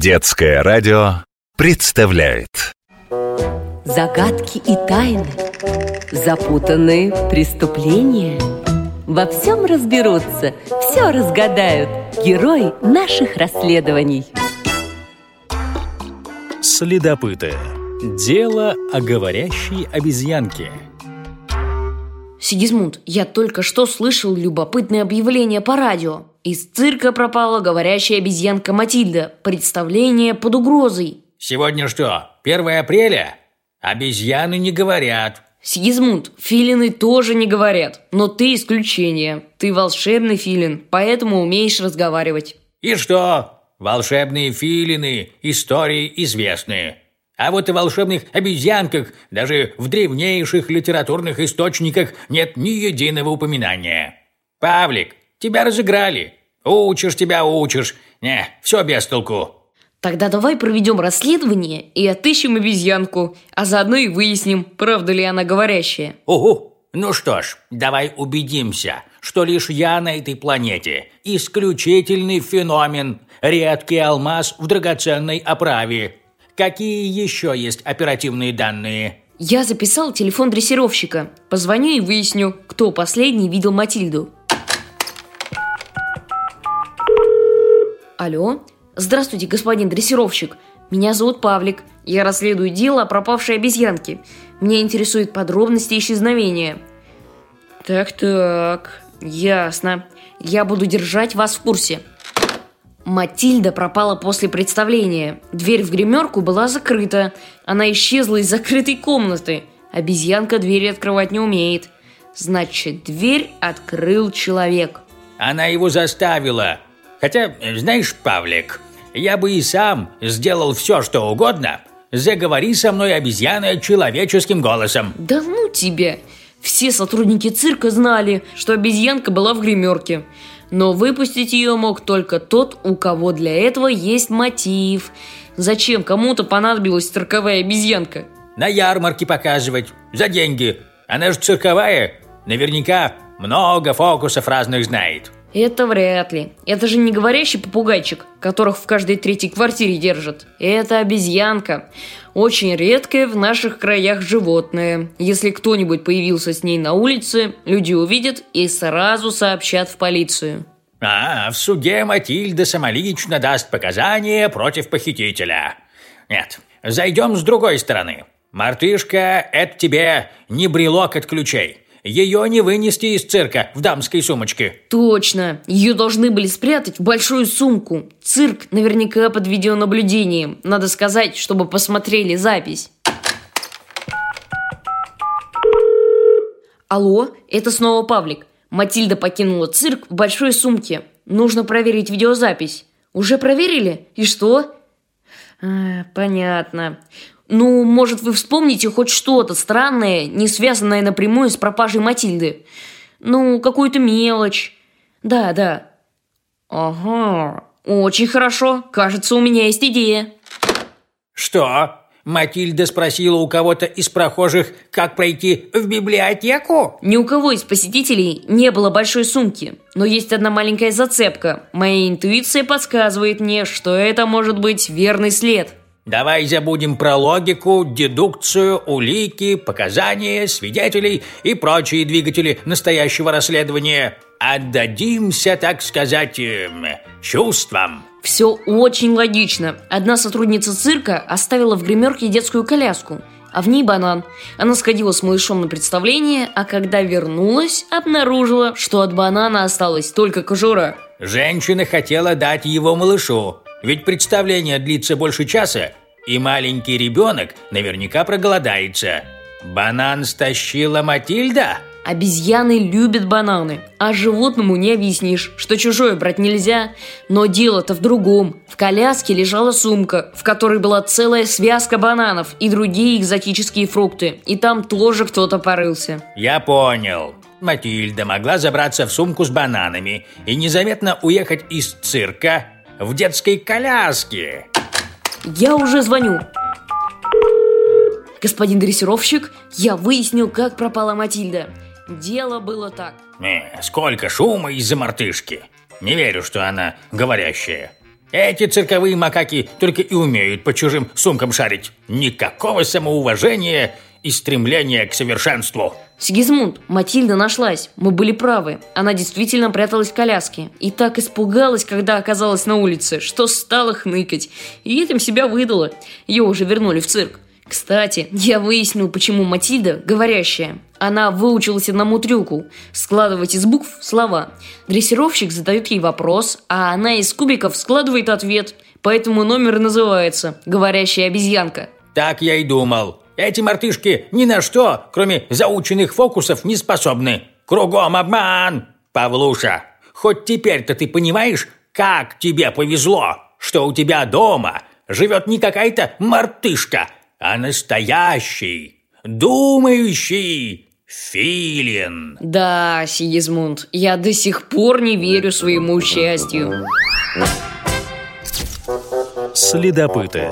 Детское радио представляет Загадки и тайны, запутанные преступления. Во всем разберутся, все разгадают герои наших расследований. Следопыты. Дело о говорящей обезьянке. Сигизмунд, я только что слышал любопытное объявление по радио. Из цирка пропала говорящая обезьянка Матильда. Представление под угрозой. Сегодня что, 1 апреля? Обезьяны не говорят. Сигизмунд, филины тоже не говорят. Но ты исключение. Ты волшебный филин, поэтому умеешь разговаривать. И что? Волшебные филины, истории известные. А вот о волшебных обезьянках даже в древнейших литературных источниках нет ни единого упоминания. Павлик, тебя разыграли. Учишь тебя учишь. Не, все без толку. Тогда давай проведем расследование и отыщем обезьянку, а заодно и выясним, правда ли она говорящая. Угу. Ну что ж, давай убедимся, что лишь я на этой планете – исключительный феномен, редкий алмаз в драгоценной оправе. Какие еще есть оперативные данные? Я записал телефон дрессировщика. Позвоню и выясню, кто последний видел Матильду. Алло? Здравствуйте, господин дрессировщик. Меня зовут Павлик. Я расследую дело о пропавшей обезьянке. Меня интересуют подробности исчезновения. Так-так, ясно. Я буду держать вас в курсе. Матильда пропала после представления. Дверь в гримерку была закрыта. Она исчезла из закрытой комнаты. Обезьянка двери открывать не умеет. Значит, дверь открыл человек. Она его заставила. Хотя, знаешь, Павлик, я бы и сам сделал все, что угодно. Заговори со мной, обезьяна, человеческим голосом. Да ну тебе! Все сотрудники цирка знали, что обезьянка была в гримерке. Но выпустить ее мог только тот, у кого для этого есть мотив. Зачем кому-то понадобилась цирковая обезьянка? На ярмарке показывать, за деньги. Она же цирковая. Наверняка много фокусов разных знает. Это вряд ли. Это же не говорящий попугайчик, которых в каждой третьей квартире держат. Это обезьянка. Очень редкое в наших краях животное. Если кто-нибудь появился с ней на улице, люди увидят и сразу сообщат в полицию. А, в суде Матильда самолично даст показания против похитителя. Нет, зайдем с другой стороны. Мартышка – это тебе не брелок от ключей. Ее не вынести из цирка в дамской сумочке. Точно. Ее должны были спрятать в большую сумку. Цирк наверняка под видеонаблюдением. Надо сказать, чтобы посмотрели запись. Алло, это снова Павлик. Матильда покинула цирк в большой сумке. Нужно проверить видеозапись. Уже проверили? И что? А, понятно. Ну, может, вы вспомните хоть что-то странное, не связанное напрямую с пропажей Матильды. Ну, какую-то мелочь. Да, да. Ага, очень хорошо. Кажется, у меня есть идея. Что? Матильда спросила у кого-то из прохожих, как пройти в библиотеку? Ни у кого из посетителей не было большой сумки. Но есть одна маленькая зацепка. Моя интуиция подсказывает мне, что это может быть верный след. Давай забудем про логику, дедукцию, улики, показания, свидетелей и прочие двигатели настоящего расследования. Отдадимся, так сказать, эм, чувствам. Все очень логично. Одна сотрудница цирка оставила в гримерке детскую коляску, а в ней банан. Она сходила с малышом на представление, а когда вернулась, обнаружила, что от банана осталась только кожура. Женщина хотела дать его малышу, ведь представление длится больше часа, и маленький ребенок наверняка проголодается. Банан стащила Матильда? Обезьяны любят бананы, а животному не объяснишь, что чужое брать нельзя. Но дело-то в другом. В коляске лежала сумка, в которой была целая связка бананов и другие экзотические фрукты. И там тоже кто-то порылся. Я понял. Матильда могла забраться в сумку с бананами и незаметно уехать из цирка в детской коляске. Я уже звоню. Господин дрессировщик, я выяснил, как пропала Матильда. Дело было так. Э, сколько шума из-за мартышки. Не верю, что она говорящая. Эти цирковые макаки только и умеют по чужим сумкам шарить. Никакого самоуважения и стремления к совершенству. Сигизмунд, Матильда нашлась. Мы были правы. Она действительно пряталась в коляске. И так испугалась, когда оказалась на улице, что стала хныкать. И этим себя выдала. Ее уже вернули в цирк. Кстати, я выяснил, почему Матильда говорящая. Она выучилась одному трюку – складывать из букв слова. Дрессировщик задает ей вопрос, а она из кубиков складывает ответ. Поэтому номер называется «Говорящая обезьянка». Так я и думал. Эти мартышки ни на что, кроме заученных фокусов, не способны. Кругом обман, Павлуша. Хоть теперь-то ты понимаешь, как тебе повезло, что у тебя дома живет не какая-то мартышка, а настоящий, думающий филин. Да, Сигизмунд, я до сих пор не верю своему счастью. Следопыты.